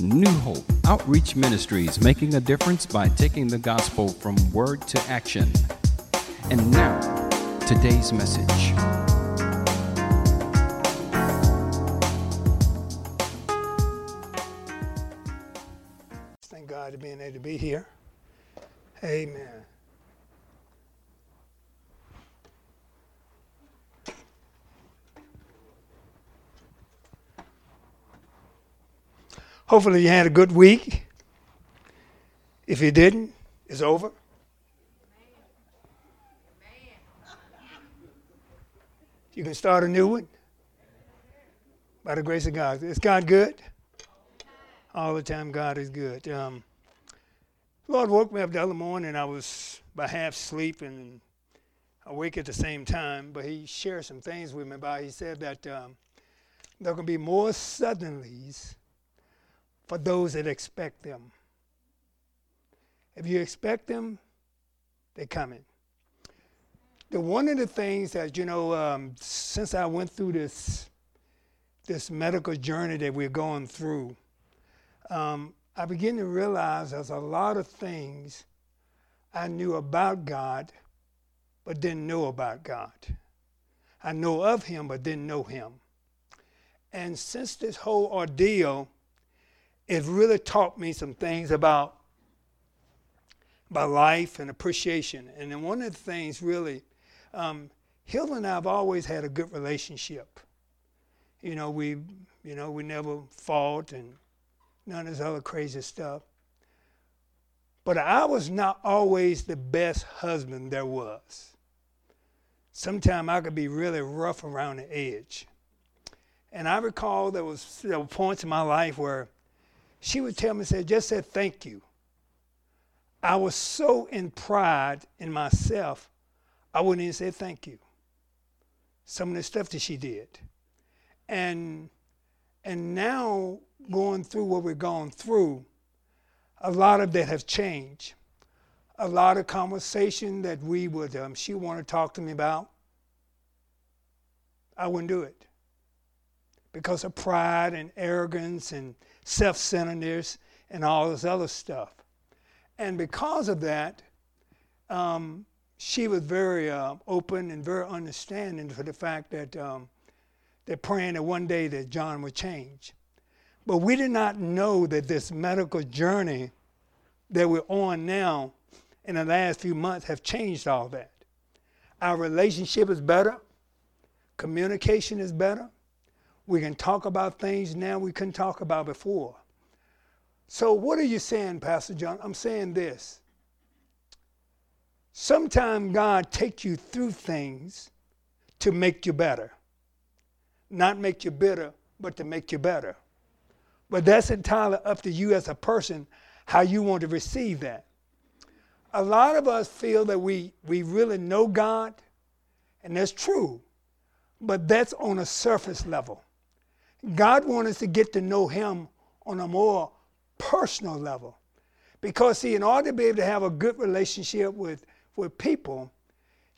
New Hope Outreach Ministries making a difference by taking the gospel from word to action. And now, today's message. Thank God for being able to be here. Amen. Hopefully, you had a good week. If you didn't, it's over. You can start a new one by the grace of God. Is God good? All the time, God is good. Um, Lord woke me up the other morning. I was by half sleep and awake at the same time. But He shared some things with me about. He said that um, there can be more suddenlies for those that expect them. If you expect them, they're coming. The one of the things that you know, um, since I went through this this medical journey that we're going through, um, I begin to realize there's a lot of things I knew about God, but didn't know about God. I know of Him, but didn't know Him. And since this whole ordeal, it really taught me some things about about life and appreciation. And then one of the things really, um, Hilda and I have always had a good relationship. You know, we you know we never fought and none of this other crazy stuff. But I was not always the best husband there was. Sometimes I could be really rough around the edge. And I recall there was there were points in my life where she would tell me, say, just said thank you. I was so in pride in myself, I wouldn't even say thank you. Some of the stuff that she did. And and now going through what we're going through, a lot of that has changed. A lot of conversation that we would um, she want to talk to me about, I wouldn't do it because of pride and arrogance and self centeredness and all this other stuff. And because of that, um, she was very uh, open and very understanding for the fact that um, they're praying that one day that John would change. But we did not know that this medical journey that we're on now in the last few months have changed all that. Our relationship is better, communication is better, we can talk about things now we couldn't talk about before. So, what are you saying, Pastor John? I'm saying this. Sometimes God takes you through things to make you better. Not make you bitter, but to make you better. But that's entirely up to you as a person how you want to receive that. A lot of us feel that we, we really know God, and that's true, but that's on a surface level. God wants us to get to know Him on a more personal level. Because, see, in order to be able to have a good relationship with, with people,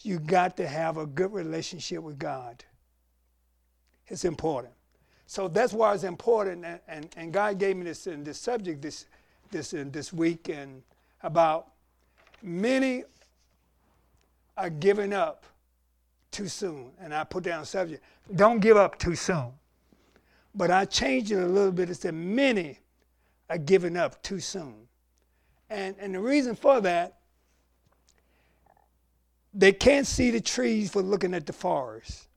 you got to have a good relationship with God. It's important. So that's why it's important. And, and, and God gave me this, this subject this, this, uh, this week and about many are giving up too soon. And I put down a subject don't give up too soon. But I changed it a little bit. It said many are giving up too soon. And, and the reason for that, they can't see the trees for looking at the forest.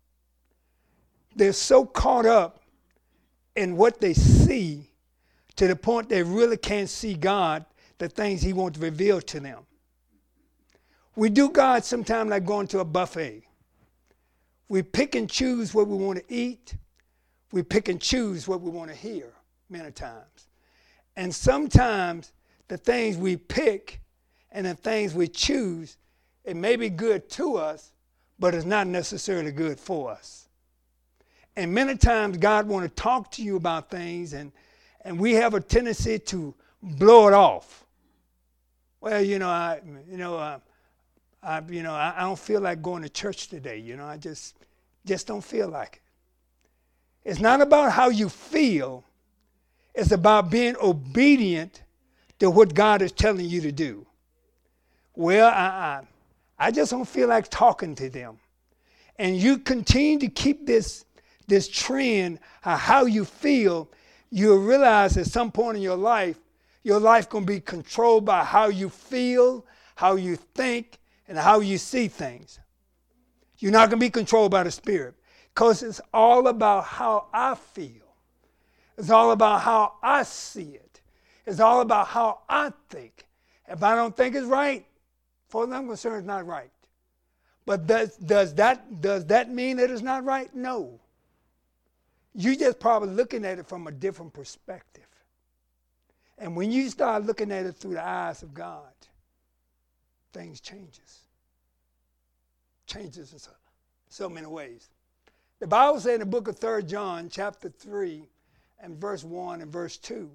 They're so caught up in what they see to the point they really can't see God, the things He wants to reveal to them. We do God sometimes like going to a buffet. We pick and choose what we want to eat we pick and choose what we want to hear many times. And sometimes the things we pick and the things we choose, it may be good to us, but it's not necessarily good for us. And many times God want to talk to you about things and, and we have a tendency to blow it off. Well, you know, I, you know, uh, I, you know, I, I don't feel like going to church today. You know, I just, just don't feel like it. It's not about how you feel, It's about being obedient to what God is telling you to do. Well, I, I, I just don't feel like talking to them. And you continue to keep this, this trend of how you feel, you'll realize at some point in your life, your life going to be controlled by how you feel, how you think, and how you see things. You're not going to be controlled by the Spirit because it's all about how I feel. It's all about how I see it. It's all about how I think. If I don't think it's right, for I'm concerned, it's not right. But does, does, that, does that mean that it's not right? No. You're just probably looking at it from a different perspective. And when you start looking at it through the eyes of God, things changes. Changes in so, so many ways. The Bible says in the book of 3 John, chapter 3, and verse 1 and verse 2,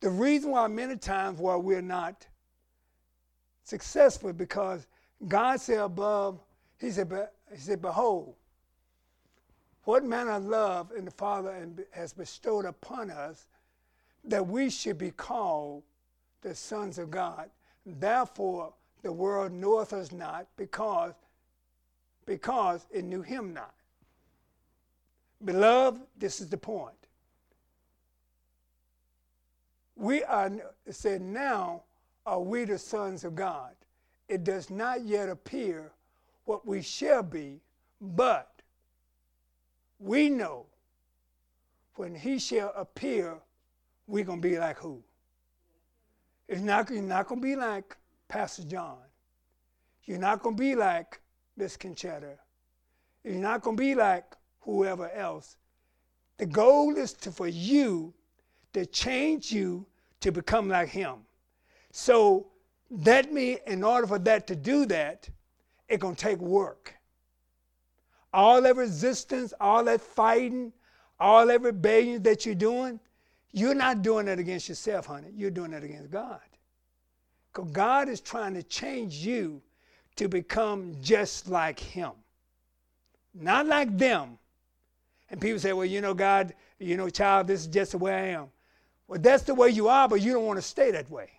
the reason why many times why we're not successful because God said above, He said, He said, Behold, what manner of love in the Father has bestowed upon us that we should be called the sons of God. Therefore, the world knoweth us not because, because it knew him not. Beloved, this is the point. We are, said, now are we the sons of God. It does not yet appear what we shall be, but we know when he shall appear, we're going to be like who? It's not, you're not going to be like Pastor John. You're not going to be like Miss Conchetta. You're not going to be like whoever else. The goal is to, for you to change you to become like him. So that means in order for that to do that, it's to take work. All that resistance, all that fighting, all that rebellion that you're doing, you're not doing it against yourself, honey. You're doing it against God. Because God is trying to change you to become just like Him, not like them. And people say, well, you know, God, you know, child, this is just the way I am. Well, that's the way you are, but you don't want to stay that way.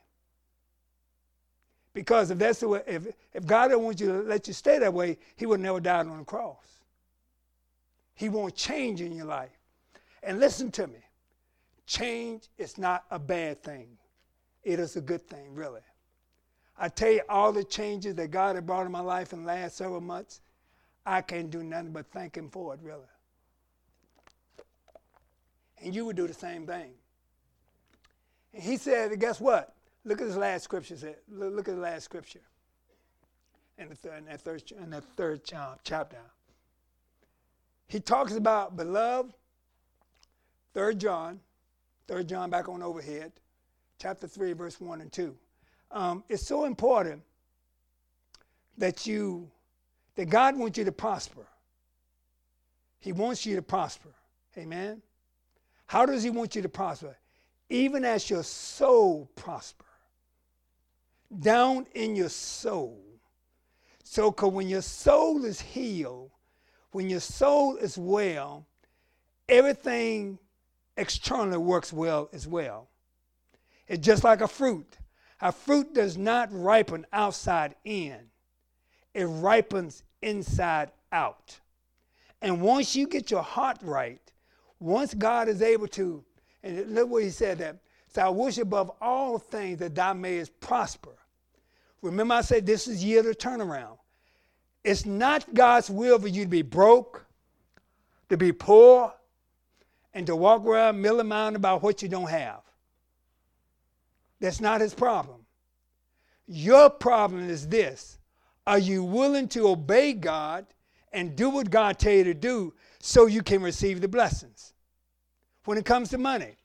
Because if that's the way, if, if God don't want you to let you stay that way, He would never died on the cross. He won't change in your life. And listen to me. Change is not a bad thing. It is a good thing, really. I tell you, all the changes that God had brought in my life in the last several months, I can't do nothing but thank Him for it, really. And you would do the same thing. And he said, guess what? Look at his last scripture. Look at the last scripture in, the in that third, in that third chapter. He talks about beloved, Third John, Third John back on overhead, chapter 3, verse 1 and 2. Um, it's so important that you, that God wants you to prosper. He wants you to prosper. Amen. How does he want you to prosper? Even as your soul prosper. Down in your soul. So when your soul is healed, when your soul is well, everything externally works well as well. It's just like a fruit. A fruit does not ripen outside in, it ripens inside out. And once you get your heart right, once God is able to, and look what he said that, so I wish above all things that thou mayest prosper. Remember, I said this is year to turnaround. It's not God's will for you to be broke, to be poor, and to walk around milling around about what you don't have. That's not his problem. Your problem is this Are you willing to obey God and do what God tell you to do so you can receive the blessings. When it comes to money,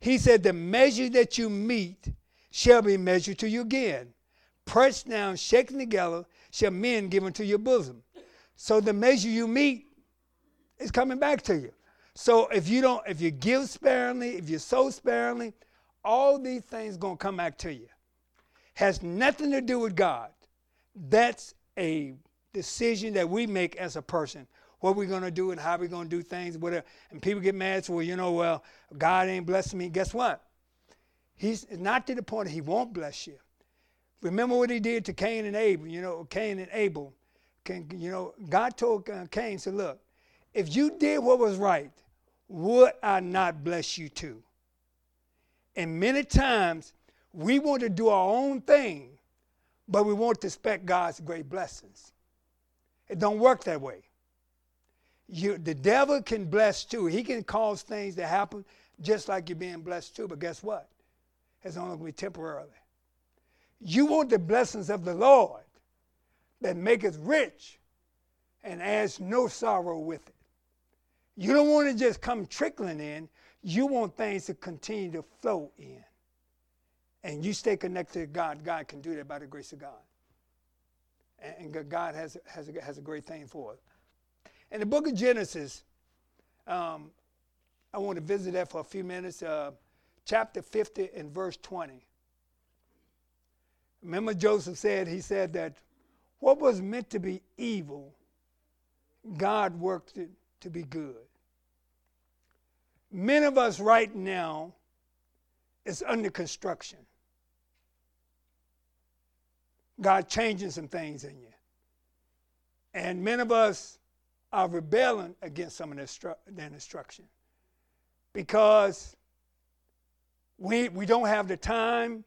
he said, The measure that you meet shall be measured to you again. Pressed down, shaken together, shall men give unto your bosom. So the measure you meet is coming back to you. So if you don't, if you give sparingly, if you sow sparingly, all these things gonna come back to you. Has nothing to do with God. That's a decision that we make as a person what we're going to do and how we're going to do things, whatever. And people get mad, so, well, you know, well, God ain't blessing me. Guess what? He's not to the point that he won't bless you. Remember what he did to Cain and Abel, you know, Cain and Abel. Can, you know, God told uh, Cain, said, look, if you did what was right, would I not bless you too? And many times we want to do our own thing, but we want to expect God's great blessings. It don't work that way. You, the devil can bless too. He can cause things to happen just like you're being blessed too. But guess what? It's only going to be temporarily. You want the blessings of the Lord that maketh rich and adds no sorrow with it. You don't want to just come trickling in. You want things to continue to flow in. And you stay connected to God. God can do that by the grace of God. And God has, has, a, has a great thing for us. In the book of Genesis, um, I want to visit that for a few minutes. Uh, chapter 50 and verse 20. Remember, Joseph said, he said that what was meant to be evil, God worked it to be good. Many of us right now is under construction. God changing some things in you. And many of us are rebelling against some of that instruction because we, we don't have the time,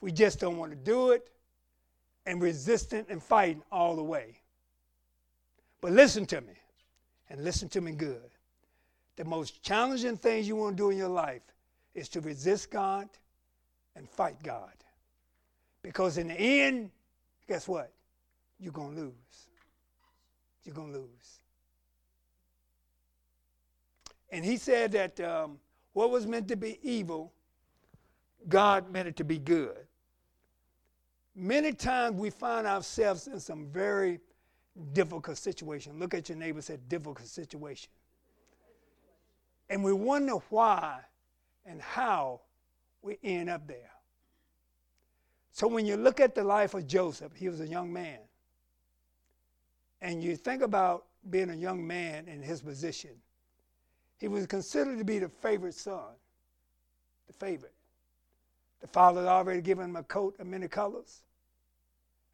we just don't want to do it, and resistant and fighting all the way. But listen to me, and listen to me good. The most challenging things you want to do in your life is to resist God and fight God. Because in the end, guess what? You're going to lose. You're going to lose. And he said that um, what was meant to be evil, God meant it to be good. Many times we find ourselves in some very difficult situation. Look at your neighbor said difficult situation. And we wonder why and how we end up there. So when you look at the life of Joseph, he was a young man. And you think about being a young man in his position. He was considered to be the favorite son, the favorite. The father had already given him a coat of many colors.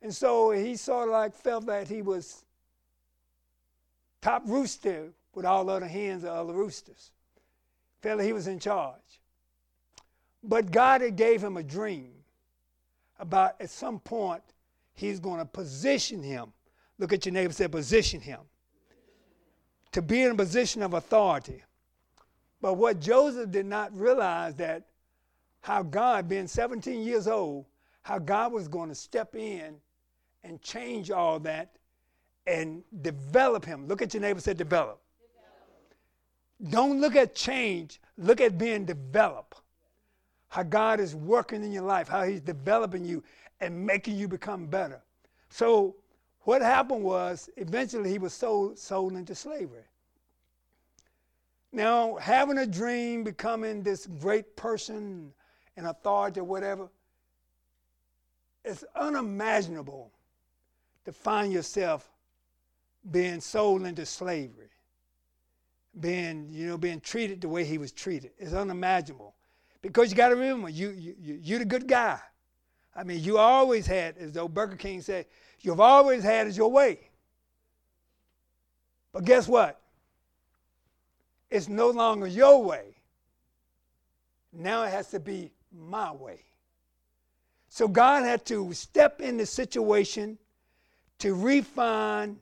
And so he sort of like felt that he was top rooster with all other hens or other roosters. Felt that he was in charge. But God had gave him a dream about at some point he's going to position him. Look at your neighbor say position him. To be in a position of authority. But what Joseph did not realize that how God, being 17 years old, how God was going to step in and change all that and develop him. Look at your neighbor say develop. develop. Don't look at change, look at being developed how God is working in your life, how He's developing you and making you become better. So, what happened was eventually he was sold, sold into slavery. Now, having a dream, becoming this great person and authority or whatever, it's unimaginable to find yourself being sold into slavery, being, you know, being treated the way he was treated. It's unimaginable. Because you got to remember, you, you, you, you're the good guy. I mean, you always had, as though Burger King said, you've always had it your way. But guess what? It's no longer your way. Now it has to be my way. So God had to step in the situation to refine,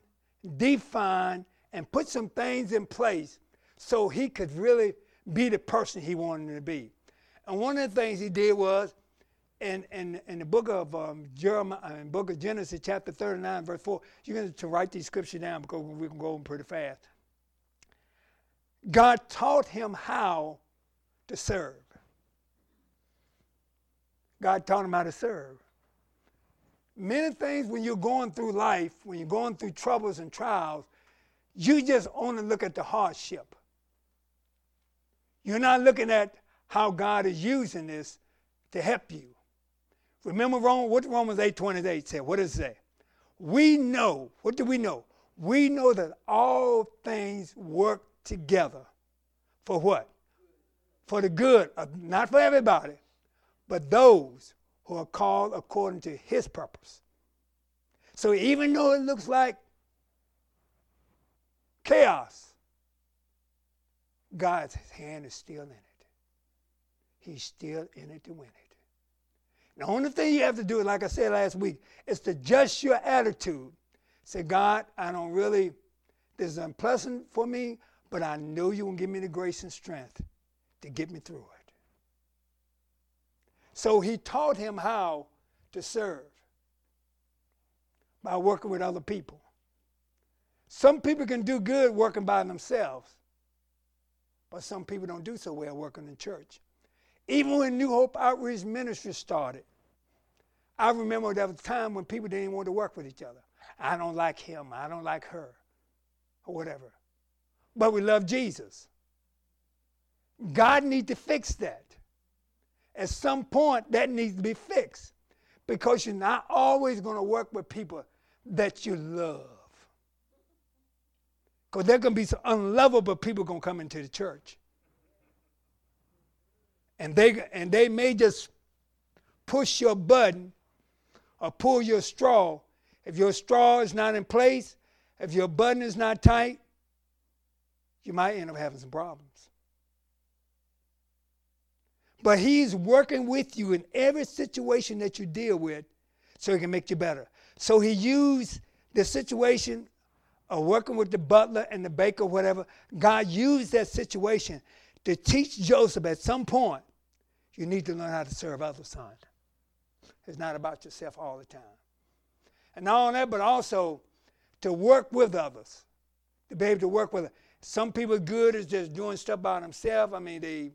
define, and put some things in place so he could really be the person he wanted to be. And one of the things he did was, in, in, in the book of um, Jeremiah, in book of Genesis, chapter 39, verse 4, you're going to write these scriptures down because we can go pretty fast. God taught him how to serve. God taught him how to serve. Many things when you're going through life, when you're going through troubles and trials, you just only look at the hardship. You're not looking at how God is using this to help you. Remember Rome, what Romans 8 28 said? What does it say? We know, what do we know? we know that all things work together for what? For the good, of, not for everybody, but those who are called according to his purpose. So even though it looks like chaos, God's hand is still in it. He's still in it to win it. The only thing you have to do, like I said last week, is to adjust your attitude. Say, God, I don't really, this is unpleasant for me, but I know you will give me the grace and strength to get me through it. So he taught him how to serve by working with other people. Some people can do good working by themselves, but some people don't do so well working in church. Even when New Hope Outreach Ministry started, I remember there was a time when people didn't want to work with each other. I don't like him, I don't like her, or whatever. But we love Jesus. God needs to fix that. At some point, that needs to be fixed because you're not always going to work with people that you love. Because there going to be some unlovable people going to come into the church. And they, and they may just push your button or pull your straw. If your straw is not in place, if your button is not tight, you might end up having some problems. But he's working with you in every situation that you deal with so he can make you better. So he used the situation of working with the butler and the baker, whatever, God used that situation to teach Joseph at some point, you need to learn how to serve others, son. It's not about yourself all the time. And not only that, but also to work with others, to be able to work with. Some people good is just doing stuff by themselves. I mean, they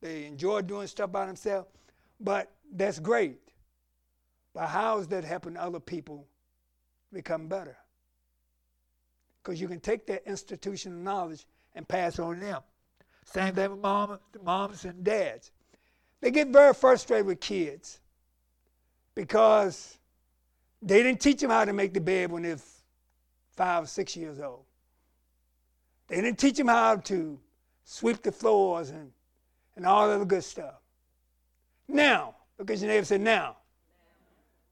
they enjoy doing stuff by themselves, but that's great. But how is that helping other people become better? because you can take that institutional knowledge and pass on to them. Same thing with mom, moms and dads. They get very frustrated with kids because they didn't teach them how to make the bed when they're five or six years old. They didn't teach them how to sweep the floors and, and all of the good stuff. Now, look at your neighbor say, now.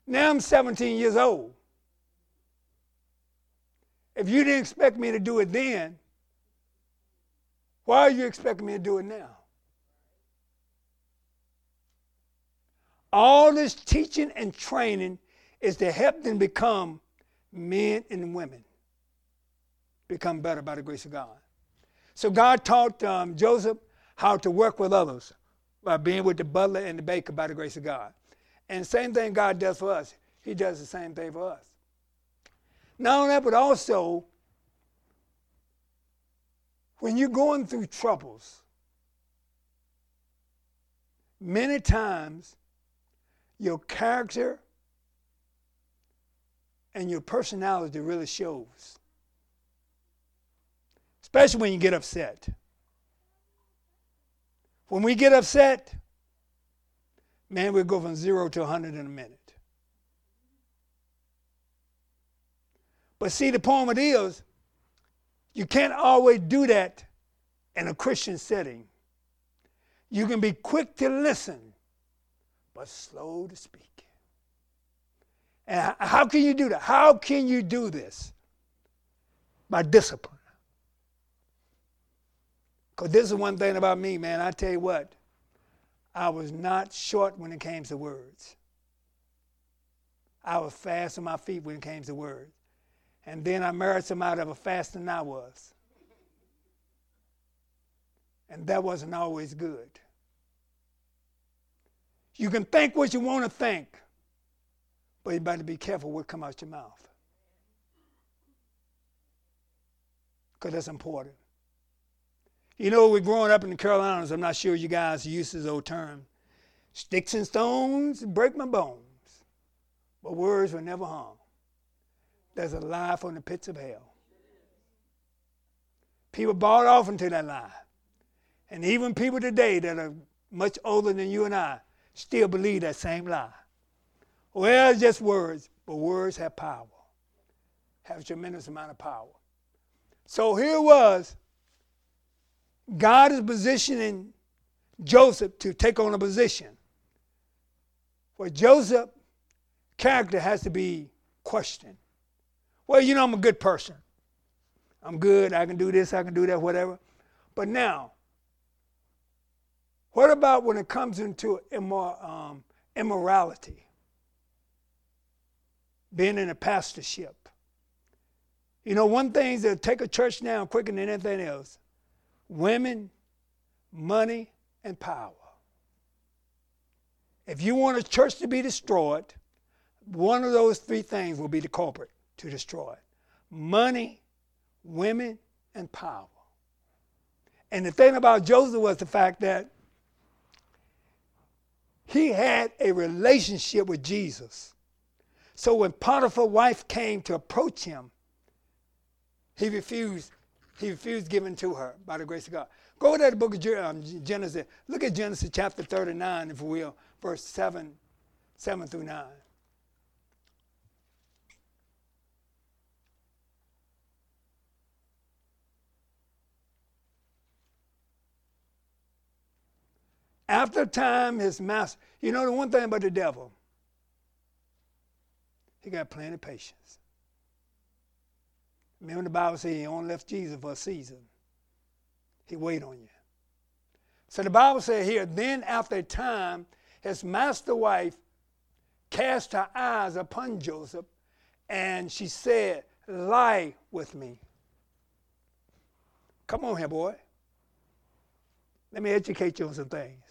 Now I'm 17 years old. If you didn't expect me to do it then, why are you expecting me to do it now? All this teaching and training is to help them become men and women, become better by the grace of God. So God taught um, Joseph how to work with others by being with the butler and the baker by the grace of God. And same thing God does for us. He does the same thing for us. Not only that, but also when you're going through troubles, many times your character and your personality really shows. Especially when you get upset. When we get upset, man, we go from zero to 100 in a minute. But see, the point is, you can't always do that in a Christian setting. You can be quick to listen, but slow to speak. And how can you do that? How can you do this? By discipline. Because this is one thing about me, man. I tell you what, I was not short when it came to words. I was fast on my feet when it came to words. And then I married somebody that was faster than I was. And that wasn't always good. You can think what you want to think, but you better be careful what comes out your mouth. Because that's important. You know, we're growing up in the Carolinas, I'm not sure you guys use this old term. Sticks and stones break my bones, but words will never harm there's a lie from the pits of hell. People bought off into that lie. And even people today that are much older than you and I still believe that same lie. Well, it's just words, but words have power. have a tremendous amount of power. So here was God is positioning Joseph to take on a position where Joseph character has to be questioned. Well, you know, I'm a good person. I'm good. I can do this. I can do that. Whatever. But now, what about when it comes into immor- um, immorality? Being in a pastorship. You know, one thing that take a church down quicker than anything else women, money, and power. If you want a church to be destroyed, one of those three things will be the culprit to destroy it money, women, and power. And the thing about Joseph was the fact that he had a relationship with Jesus. So when Potiphar's wife came to approach him, he refused. He refused giving to her by the grace of God. Go to the book of um, Genesis. Look at Genesis chapter 39, if you will, verse 7, 7 through 9. After time, his master, you know the one thing about the devil, he got plenty of patience. Remember the Bible says he only left Jesus for a season. He wait on you. So the Bible says here, then after a time, his master wife cast her eyes upon Joseph, and she said, Lie with me. Come on here, boy. Let me educate you on some things.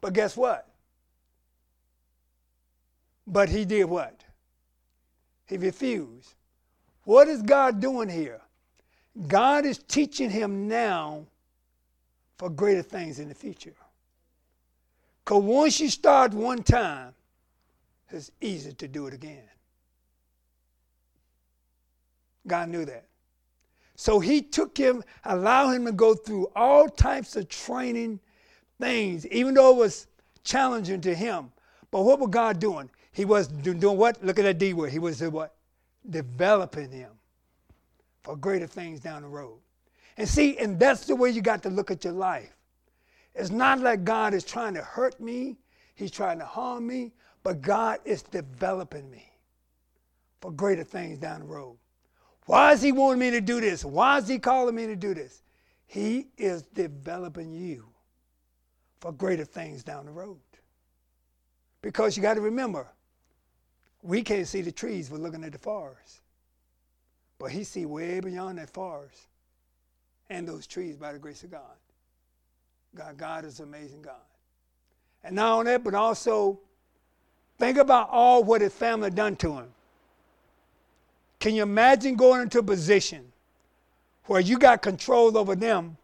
But guess what? But he did what? He refused. What is God doing here? God is teaching him now for greater things in the future. Because once you start one time, it's easy to do it again. God knew that. So he took him, allowed him to go through all types of training things, even though it was challenging to him. But what was God doing? He was doing what? Look at that D word. He was uh, what? Developing him for greater things down the road. And see, and that's the way you got to look at your life. It's not like God is trying to hurt me, He's trying to harm me, but God is developing me for greater things down the road. Why is He wanting me to do this? Why is He calling me to do this? He is developing you for greater things down the road. Because you got to remember, we can't see the trees, we're looking at the forest. But he see way beyond that forest and those trees by the grace of God. God, God is an amazing God. And not only that, but also think about all what his family done to him. Can you imagine going into a position where you got control over them,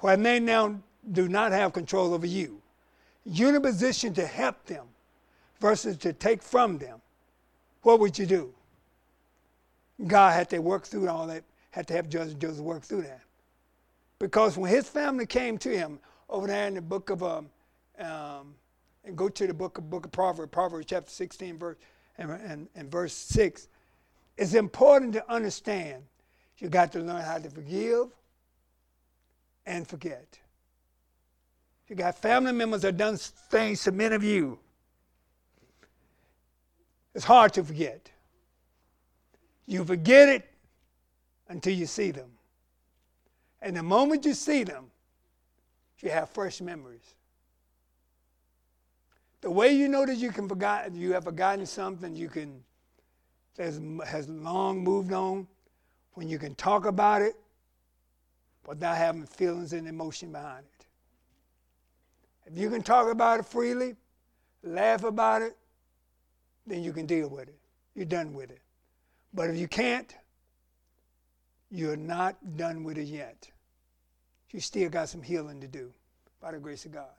where they now do not have control over you. You're in a position to help them versus to take from them. What would you do? God had to work through all that, had to have Joseph, Joseph work through that. Because when his family came to him over there in the book of, um, um, and go to the book of, book of Proverbs, Proverbs chapter 16, verse, and, and, and verse 6, it's important to understand you got to learn how to forgive and forget. You got family members that done things to many of you. It's hard to forget. You forget it until you see them. And the moment you see them, you have fresh memories. The way you know that you can forget, you have forgotten something, you can has, has long moved on, when you can talk about it without having feelings and emotion behind it. If you can talk about it freely, laugh about it, then you can deal with it. You're done with it. But if you can't, you're not done with it yet. You still got some healing to do by the grace of God.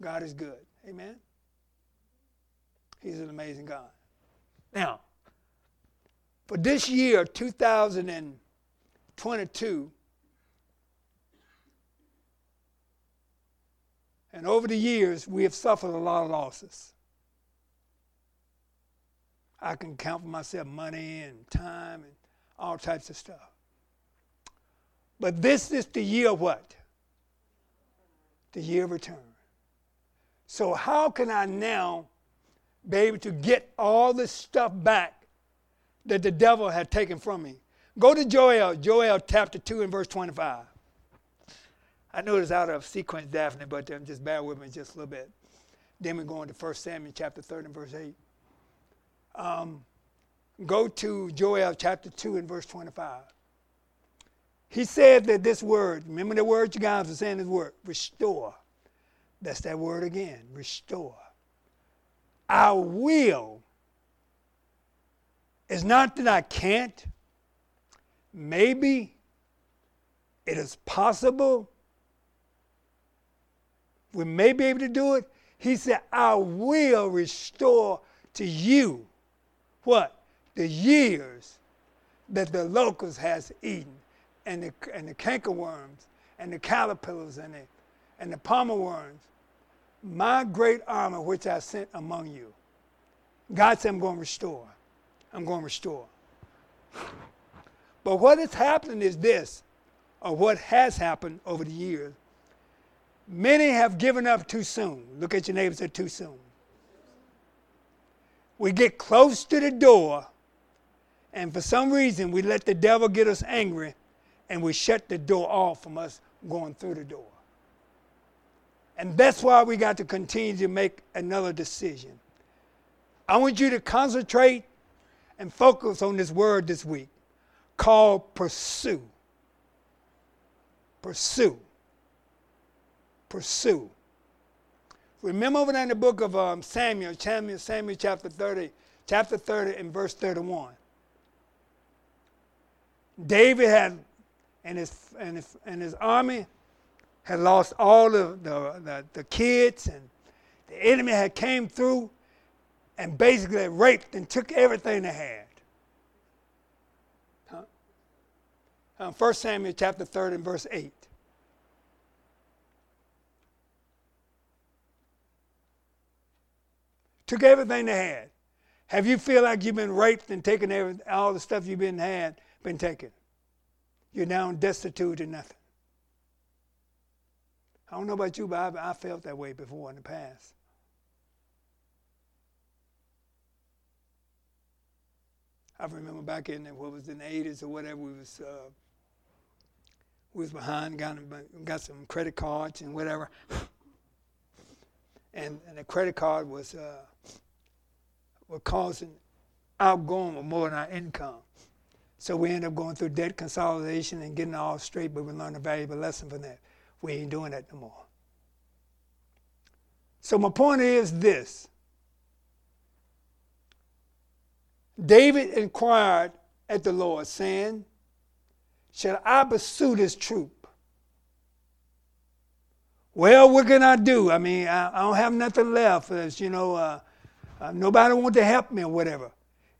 God is good. Amen? He's an amazing God. Now, for this year, 2022, And over the years, we have suffered a lot of losses. I can count for myself money and time and all types of stuff. But this is the year of what? The year of return. So, how can I now be able to get all this stuff back that the devil had taken from me? Go to Joel, Joel chapter 2 and verse 25. I know it's out of sequence, Daphne, but um, just bear with me just a little bit. Then we go into 1 Samuel chapter 30 and verse 8. Um, go to Joel chapter 2 and verse 25. He said that this word, remember the word you guys were saying this word, restore. That's that word again, restore. I will. It's not that I can't. Maybe it is possible. We may be able to do it. He said, I will restore to you what? The years that the locust has eaten, and the, and the cankerworms, and the caterpillars, and the, and the palmer worms. My great armor which I sent among you. God said, I'm going to restore. I'm going to restore. But what is happening is this, or what has happened over the years. Many have given up too soon. Look at your neighbor say too soon. We get close to the door, and for some reason we let the devil get us angry, and we shut the door off from us going through the door. And that's why we got to continue to make another decision. I want you to concentrate and focus on this word this week called pursue. Pursue. Pursue. Remember over there in the book of um, Samuel, Samuel, Samuel chapter 30, chapter 30 and verse 31. David had and his and his, and his army had lost all the, the, the, the kids and the enemy had came through and basically raped and took everything they had. Um, 1 Samuel chapter 30 and verse 8. Took everything they had. Have you feel like you've been raped and taken every, all the stuff you've been had, been taken? You're now destitute and nothing. I don't know about you, but I, I felt that way before in the past. I remember back in what was in the 80s or whatever, we was uh, we was behind, got, got some credit cards and whatever. And, and the credit card was, uh, was causing outgoing more than our income. So we ended up going through debt consolidation and getting all straight, but we learned a valuable lesson from that. We ain't doing that no more. So my point is this. David inquired at the Lord, saying, Shall I pursue this troop? Well, what can I do? I mean, I, I don't have nothing left. As you know, uh, uh, nobody want to help me or whatever.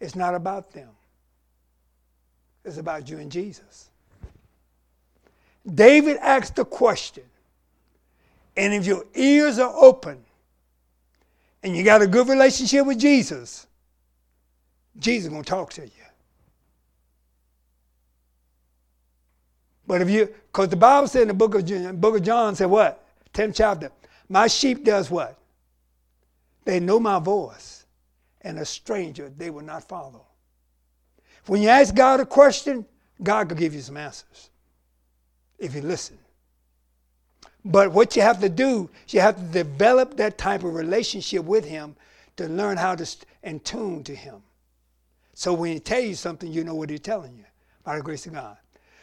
It's not about them. It's about you and Jesus. David asked the question, and if your ears are open and you got a good relationship with Jesus, Jesus is going to talk to you. But if you, because the Bible said in the book of, book of John, said what? 10th chapter. My sheep does what? They know my voice, and a stranger they will not follow. When you ask God a question, God will give you some answers if you listen. But what you have to do, is you have to develop that type of relationship with Him to learn how to in tune to Him. So when He tell you something, you know what He's telling you by the grace of God.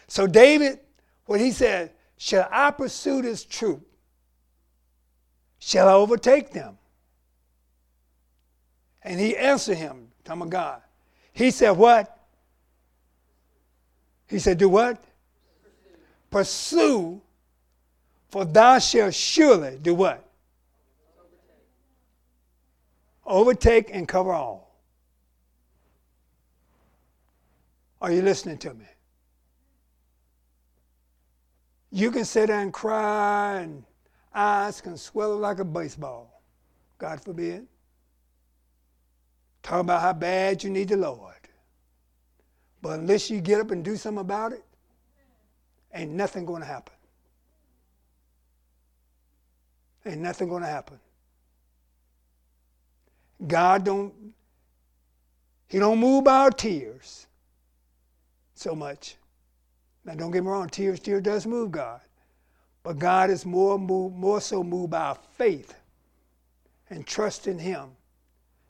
So David, when he said, Shall I pursue this troop? Shall I overtake them? And he answered him, Come on, God. He said, What? He said, Do what? Pursue, for thou shalt surely do what? Overtake and cover all. Are you listening to me? You can sit there and cry, and eyes can swell like a baseball. God forbid. Talk about how bad you need the Lord. But unless you get up and do something about it, ain't nothing going to happen. Ain't nothing going to happen. God don't He don't move by our tears so much. Now don't get me wrong, tears, tears does move God. But God is more moved, more so moved by our faith and trust in Him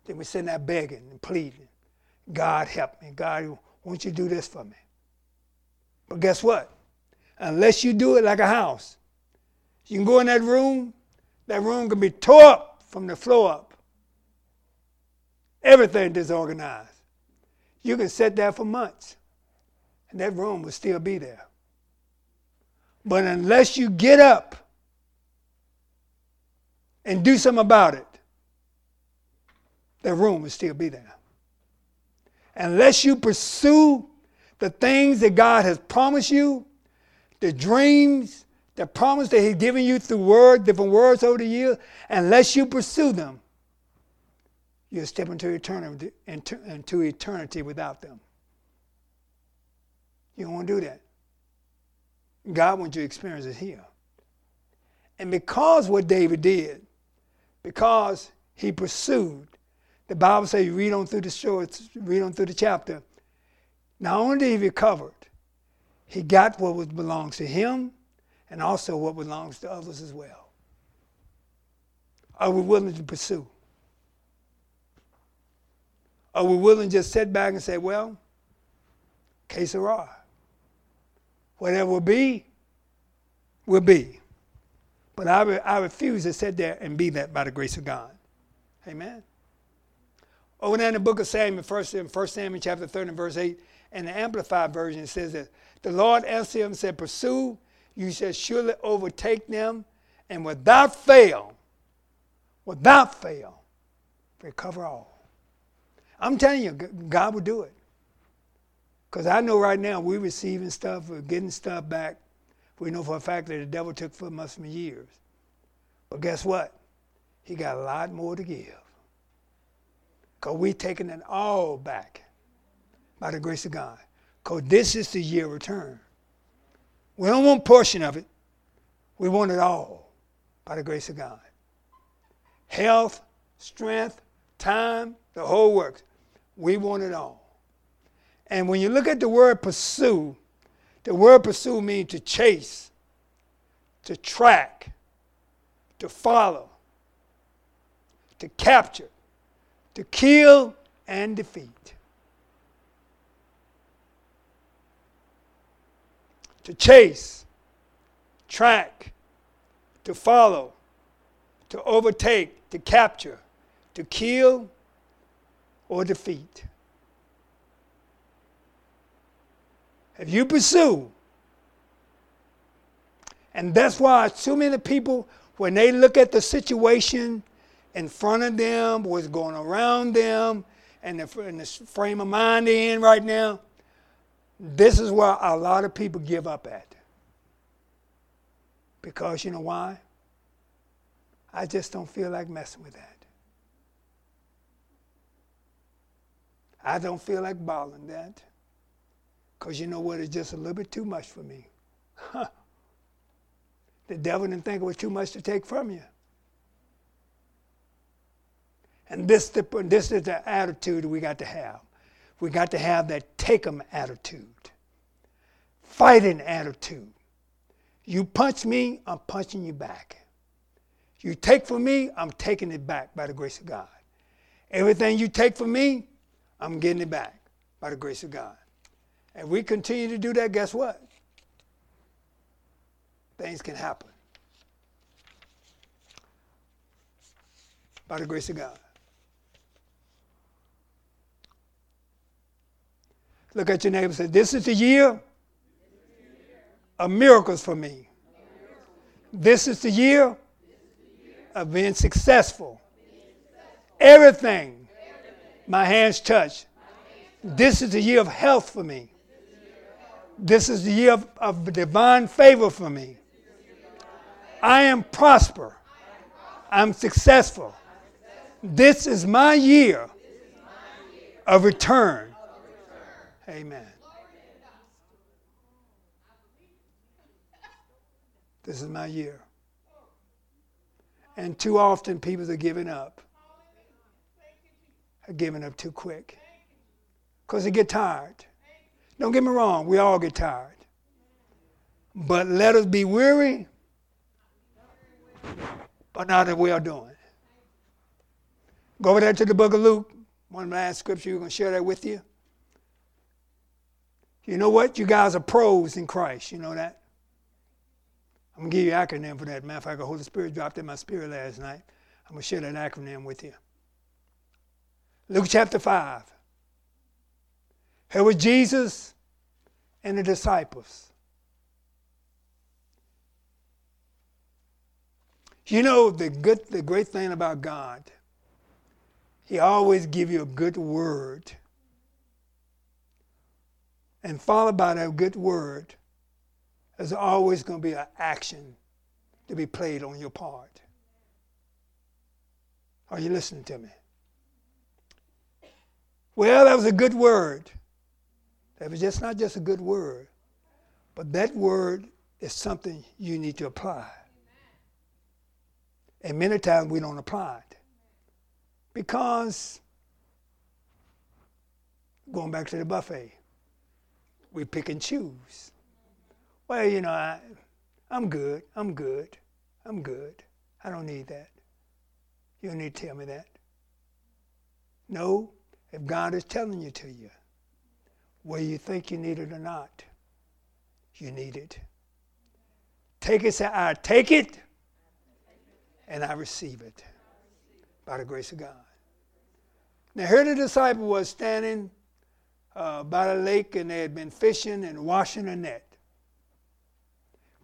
than we sitting there begging and pleading. God help me. God, won't you do this for me? But guess what? Unless you do it like a house, you can go in that room, that room can be tore up from the floor up. Everything disorganized. You can sit there for months, and that room will still be there. But unless you get up and do something about it, that room will still be there. Unless you pursue the things that God has promised you, the dreams, the promise that He's given you through word, different words over the years, unless you pursue them, you'll step into eternity, into, into eternity without them. You to do that. God wants you to experience it here. And because what David did, because he pursued, the Bible says you read on through the short, read on through the chapter. Not only did he recover, he got what belongs to him and also what belongs to others as well. Are we willing to pursue? Are we willing to just sit back and say, well, que sera. Whatever will be, will be. But I, re- I refuse to sit there and be that by the grace of God. Amen. Over there in the book of Samuel, first in 1 Samuel chapter 30 and verse 8, in the Amplified version, says that the Lord answered him and said, Pursue, you shall surely overtake them, and without fail, without fail, recover all. I'm telling you, God will do it. Because I know right now we're receiving stuff, we're getting stuff back. We know for a fact that the devil took from us for years. But guess what? He got a lot more to give. Because we're taking it all back by the grace of God. Because this is the year return. We don't want portion of it. We want it all by the grace of God. Health, strength, time, the whole works. We want it all. And when you look at the word pursue, the word pursue means to chase, to track, to follow, to capture, to kill, and defeat. To chase, track, to follow, to overtake, to capture, to kill, or defeat. If you pursue, and that's why too many people, when they look at the situation in front of them, what's going around them, and the, the frame of mind they're in right now, this is where a lot of people give up at. Because you know why? I just don't feel like messing with that. I don't feel like bothering that. Because you know what? It's just a little bit too much for me. the devil didn't think it was too much to take from you. And this, this is the attitude we got to have. We got to have that take 'em attitude, fighting attitude. You punch me, I'm punching you back. You take from me, I'm taking it back by the grace of God. Everything you take from me, I'm getting it back by the grace of God. And we continue to do that, guess what? Things can happen. By the grace of God. Look at your neighbor and say, This is the year of miracles for me. This is the year of being successful. Everything my hands touch. This is the year of health for me. This is the year of, of divine favor for me. I am prosper. I'm successful. This is my year of return. Amen. This is my year. And too often people are giving up. Are giving up too quick. Because they get tired. Don't get me wrong, we all get tired. But let us be weary, but not we are doing. Go over there to the book of Luke. One last scripture, we're going to share that with you. You know what? You guys are pros in Christ. You know that? I'm going to give you an acronym for that. Matter of fact, the Holy Spirit dropped in my spirit last night. I'm going to share that acronym with you. Luke chapter 5. Here was Jesus and the disciples. You know the good the great thing about God, He always give you a good word. And followed by that good word, there's always going to be an action to be played on your part. Are you listening to me? Well, that was a good word. That was just not just a good word, but that word is something you need to apply. And many times we don't apply it because, going back to the buffet, we pick and choose. Well, you know, I, I'm good, I'm good, I'm good. I don't need that. You don't need to tell me that. No, if God is telling you to you, whether you think you need it or not, you need it. Take it, say, I take it and I receive it by the grace of God. Now, here the disciple was standing uh, by the lake and they had been fishing and washing a net.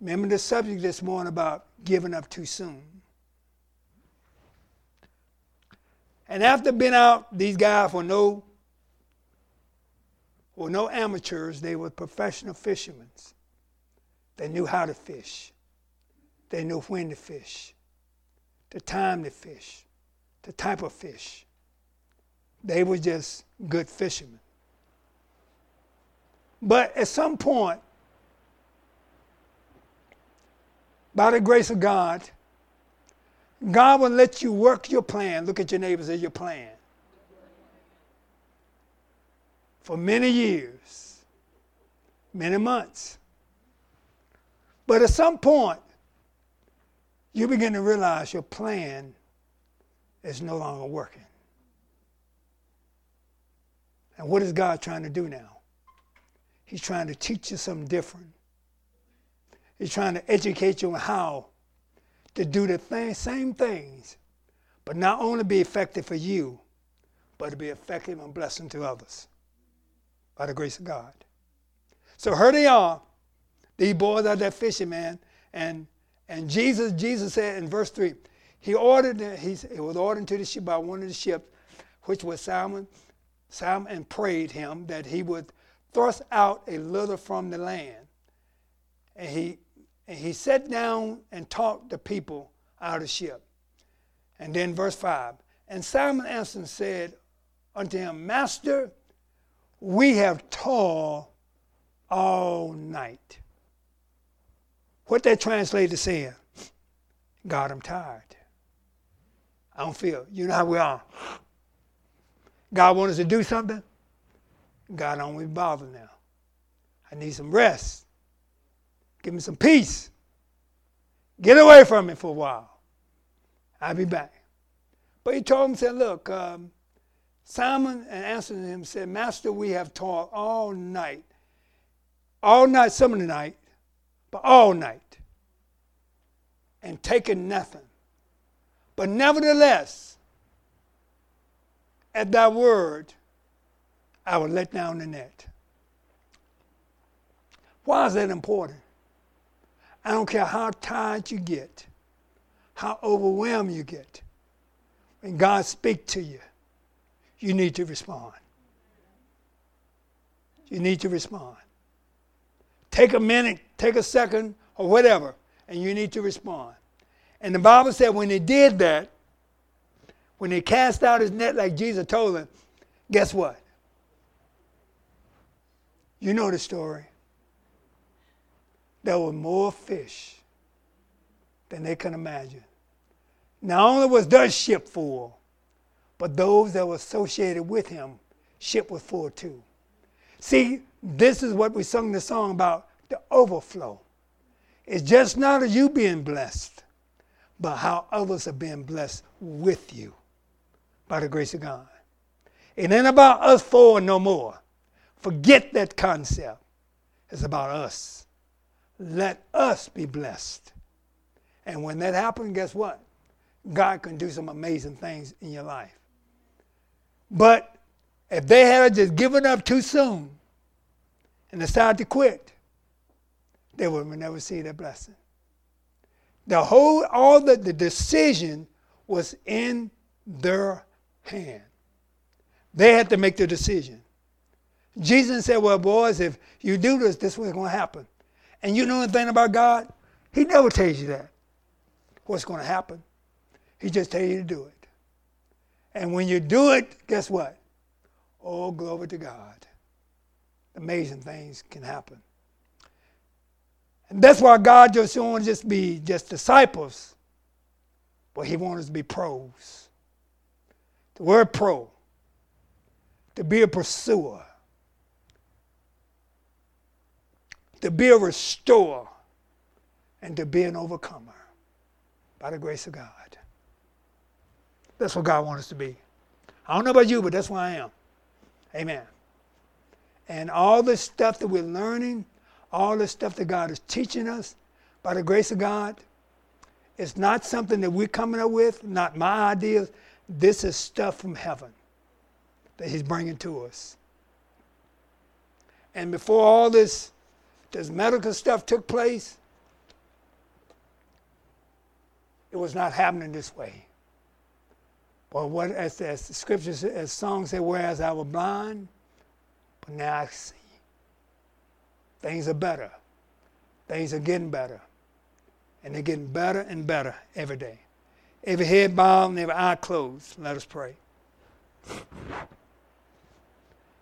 Remember the subject this morning about giving up too soon. And after being out, these guys were no were no amateurs, they were professional fishermen. They knew how to fish. They knew when to fish, the time to fish, the type of fish. They were just good fishermen. But at some point, by the grace of God, God will let you work your plan. Look at your neighbors as your plan. For many years, many months. But at some point, you begin to realize your plan is no longer working. And what is God trying to do now? He's trying to teach you something different. He's trying to educate you on how to do the th- same things, but not only be effective for you, but to be effective and blessing to others by the grace of God. So here they are. These boys are that fishing man, and and Jesus, Jesus said in verse three, he ordered, he, it was ordered to the ship by one of the ships, which was Simon, Simon, and prayed him that he would thrust out a little from the land. And he and he sat down and taught the people out of the ship. And then verse 5 And Simon answered and said unto him, Master, we have toiled all night. What that translates to saying, God, I'm tired. I don't feel. You know how we are. God wants us to do something. God don't want to bother now. I need some rest. Give me some peace. Get away from me for a while. I'll be back. But he told him, said, Look, um, Simon and answered him, said, Master, we have toiled all night. All night, some of the night, but all night. And taken nothing. But nevertheless, at thy word, I will let down the net. Why is that important? I don't care how tired you get, how overwhelmed you get. When God speaks to you, you need to respond. You need to respond. Take a minute, take a second, or whatever, and you need to respond. And the Bible said when they did that, when they cast out his net like Jesus told them, guess what? You know the story. There were more fish than they could imagine. Not only was their ship full, but those that were associated with him, ship was full too. See, this is what we sung the song about the overflow. It's just not you being blessed, but how others are being blessed with you by the grace of God. It ain't about us four no more. Forget that concept. It's about us. Let us be blessed. And when that happens, guess what? God can do some amazing things in your life. But if they had just given up too soon and decided to quit, they would never see that blessing. The whole, all the, the decision was in their hand. They had to make the decision. Jesus said, Well, boys, if you do this, this is what's going to happen. And you know anything about God? He never tells you that. What's going to happen? He just tells you to do it. And when you do it, guess what? Oh, glory to God. Amazing things can happen. And that's why God just don't want to be just disciples, but He wants us to be pros. The word pro, to be a pursuer, to be a restorer, and to be an overcomer by the grace of God. That's what God wants us to be. I don't know about you, but that's what I am. Amen. And all the stuff that we're learning, all the stuff that God is teaching us by the grace of God, it's not something that we're coming up with, not my ideas. This is stuff from heaven that He's bringing to us. And before all this, this medical stuff took place, it was not happening this way. But what, as, as the scriptures, as songs say, whereas I was blind, but now I see. Things are better. Things are getting better. And they're getting better and better every day. Every head bowed and every eye closed. Let us pray.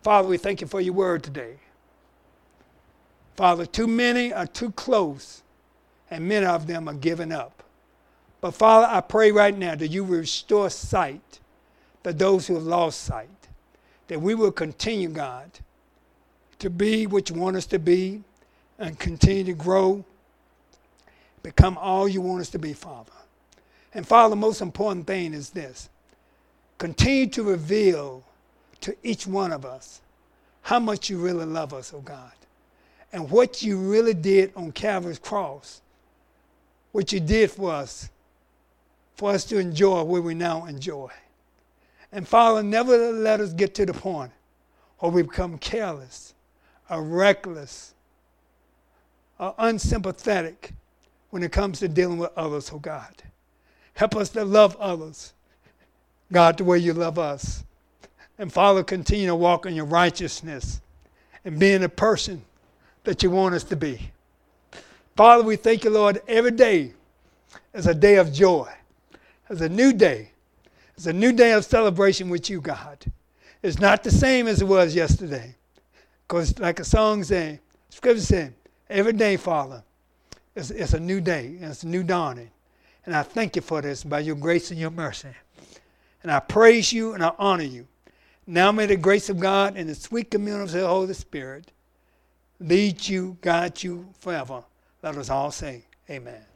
Father, we thank you for your word today. Father, too many are too close, and many of them are giving up. But Father, I pray right now that you restore sight to those who have lost sight, that we will continue, God, to be what you want us to be and continue to grow, become all you want us to be, Father. And Father, the most important thing is this continue to reveal to each one of us how much you really love us, oh God, and what you really did on Calvary's cross, what you did for us, for us to enjoy what we now enjoy. And Father, never let us get to the point where we become careless or reckless or unsympathetic when it comes to dealing with others, oh God. Help us to love others, God, the way you love us. And Father, continue to walk in your righteousness and being a person that you want us to be. Father, we thank you, Lord, every day is a day of joy, as a new day. It's a new day of celebration with you, God. It's not the same as it was yesterday. Because, like a song says, Scripture said, every day, Father, it's, it's a new day, and it's a new dawning. And I thank you for this by your grace and your mercy. And I praise you and I honor you. Now may the grace of God and the sweet communion of the Holy Spirit lead you, guide you forever. Let us all say, Amen.